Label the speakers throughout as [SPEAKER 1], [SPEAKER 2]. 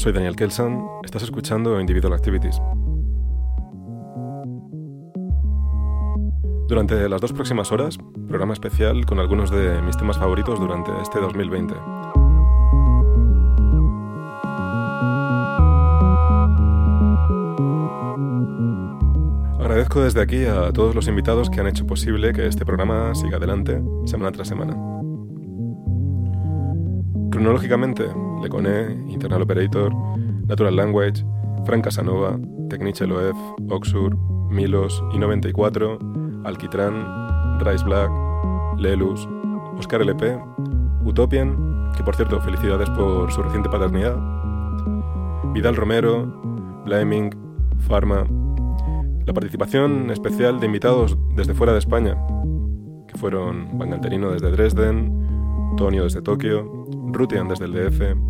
[SPEAKER 1] soy Daniel Kelsan, estás escuchando Individual Activities. Durante las dos próximas horas, programa especial con algunos de mis temas favoritos durante este 2020. Agradezco desde aquí a todos los invitados que han hecho posible que este programa siga adelante semana tras semana. Cronológicamente, Lecone, Internal Operator, Natural Language, Frank Casanova, Techniche Loef, Oxur, Milos, I94, Alquitrán, Rice Black, Lelus, Oscar LP, Utopian, que por cierto, felicidades por su reciente paternidad, Vidal Romero, Blaming, Pharma, la participación especial de invitados desde fuera de España, que fueron Bangalterino desde Dresden, Tonio desde Tokio, Rutian desde el DF,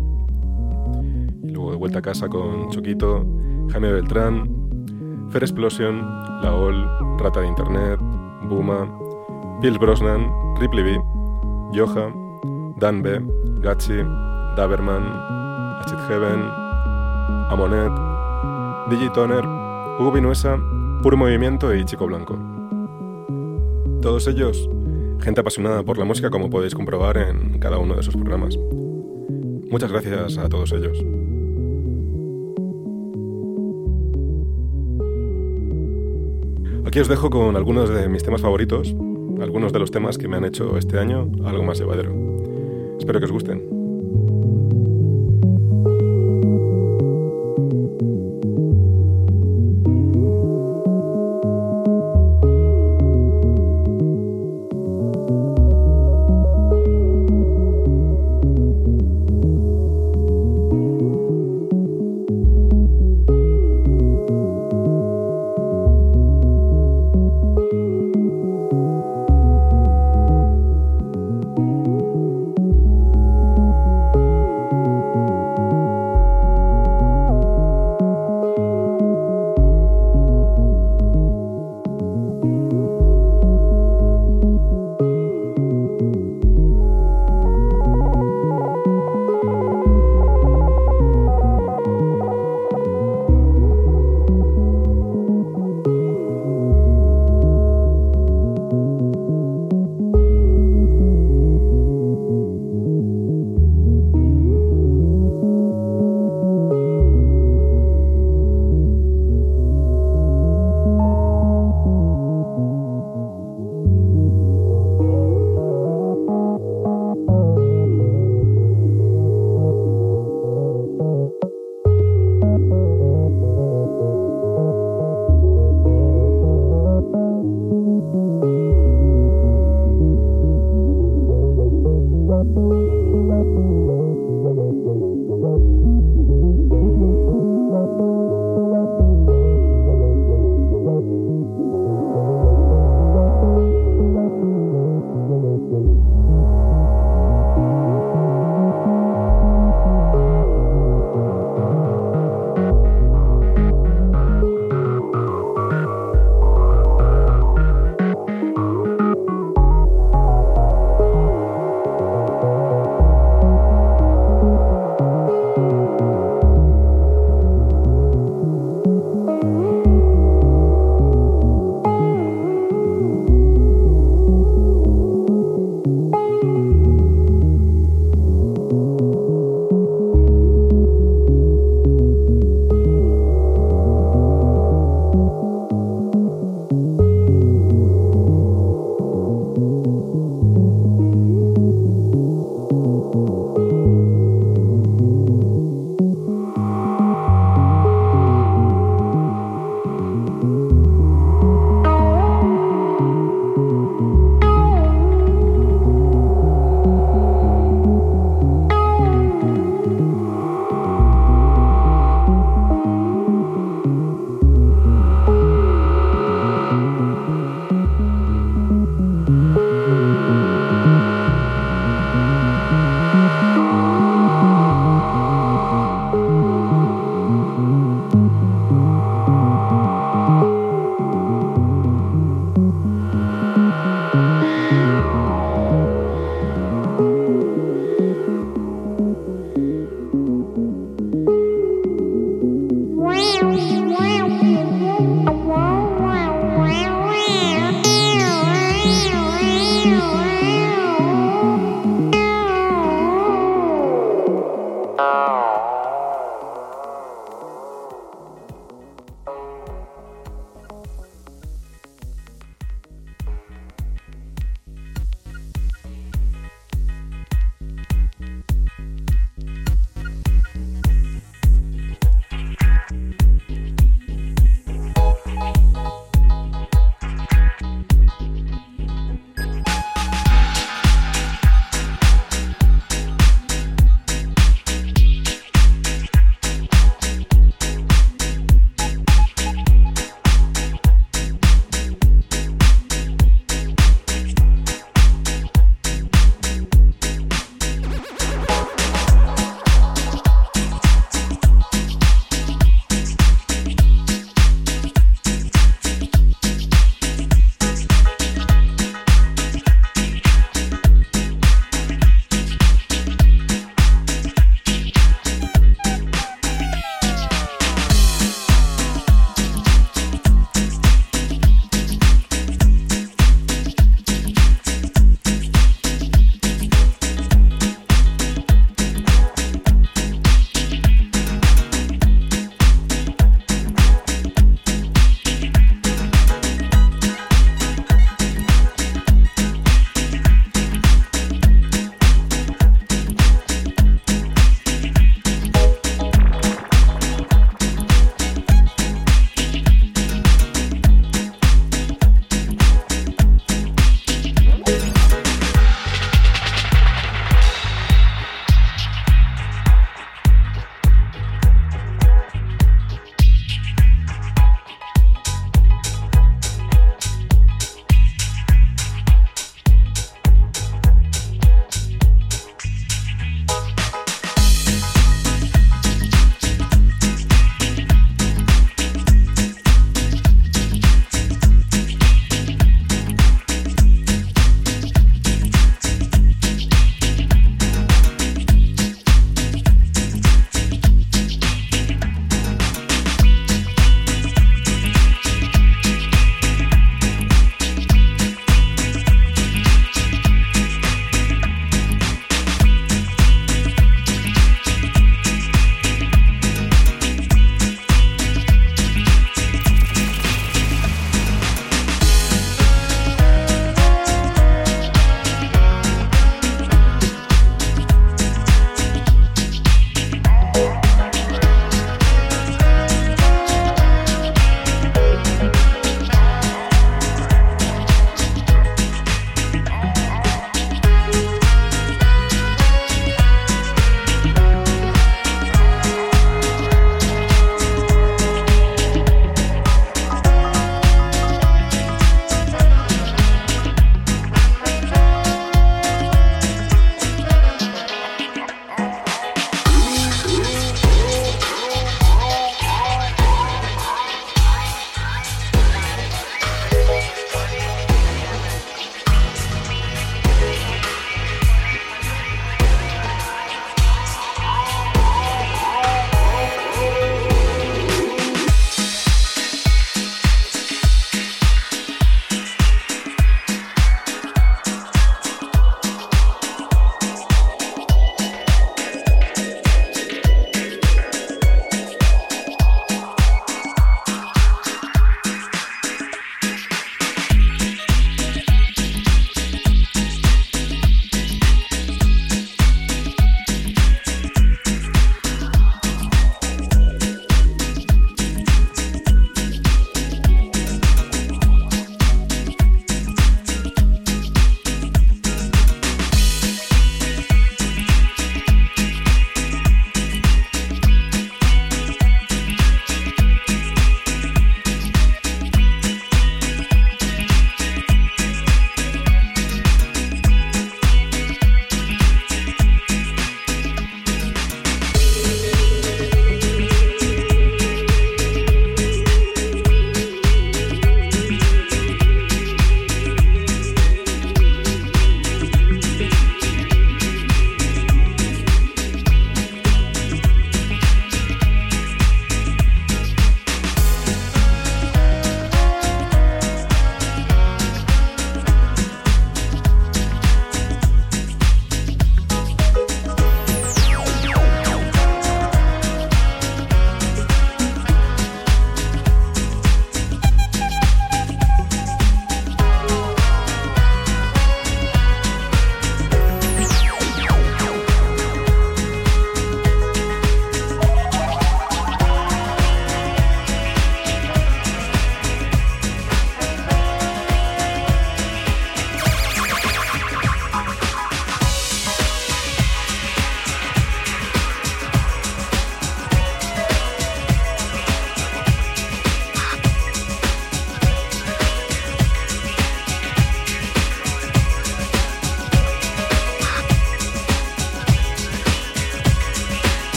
[SPEAKER 1] de vuelta a casa con Choquito, Jaime Beltrán, Fair Explosion, Laol, Rata de Internet, Buma, Bill Brosnan, Ripley B, Yoja, Dan B, Gachi, Daberman, Achit Heaven, Amonet, Digitoner, Hugo Vinuesa, Puro Movimiento y Chico Blanco. Todos ellos, gente apasionada por la música como podéis comprobar en cada uno de sus programas. Muchas gracias a todos ellos. Aquí os dejo con algunos de mis temas favoritos, algunos de los temas que me han hecho este año algo más llevadero. Espero que os gusten.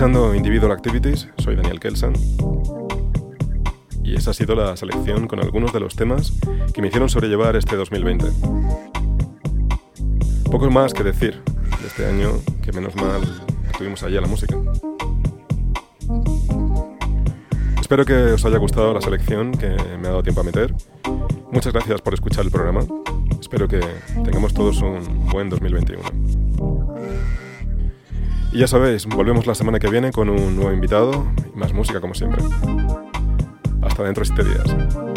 [SPEAKER 1] escuchando Individual Activities, soy Daniel Kelsan. Y esa ha sido la selección con algunos de los temas que me hicieron sobrellevar este 2020. Poco más que decir de este año, que menos mal tuvimos allá la música. Espero que os haya gustado la selección que me ha dado tiempo a meter. Muchas gracias por escuchar el programa. Espero que tengamos todos un buen 2021. Y ya sabéis, volvemos la semana que viene con un nuevo invitado y más música como siempre. Hasta dentro de 7 días.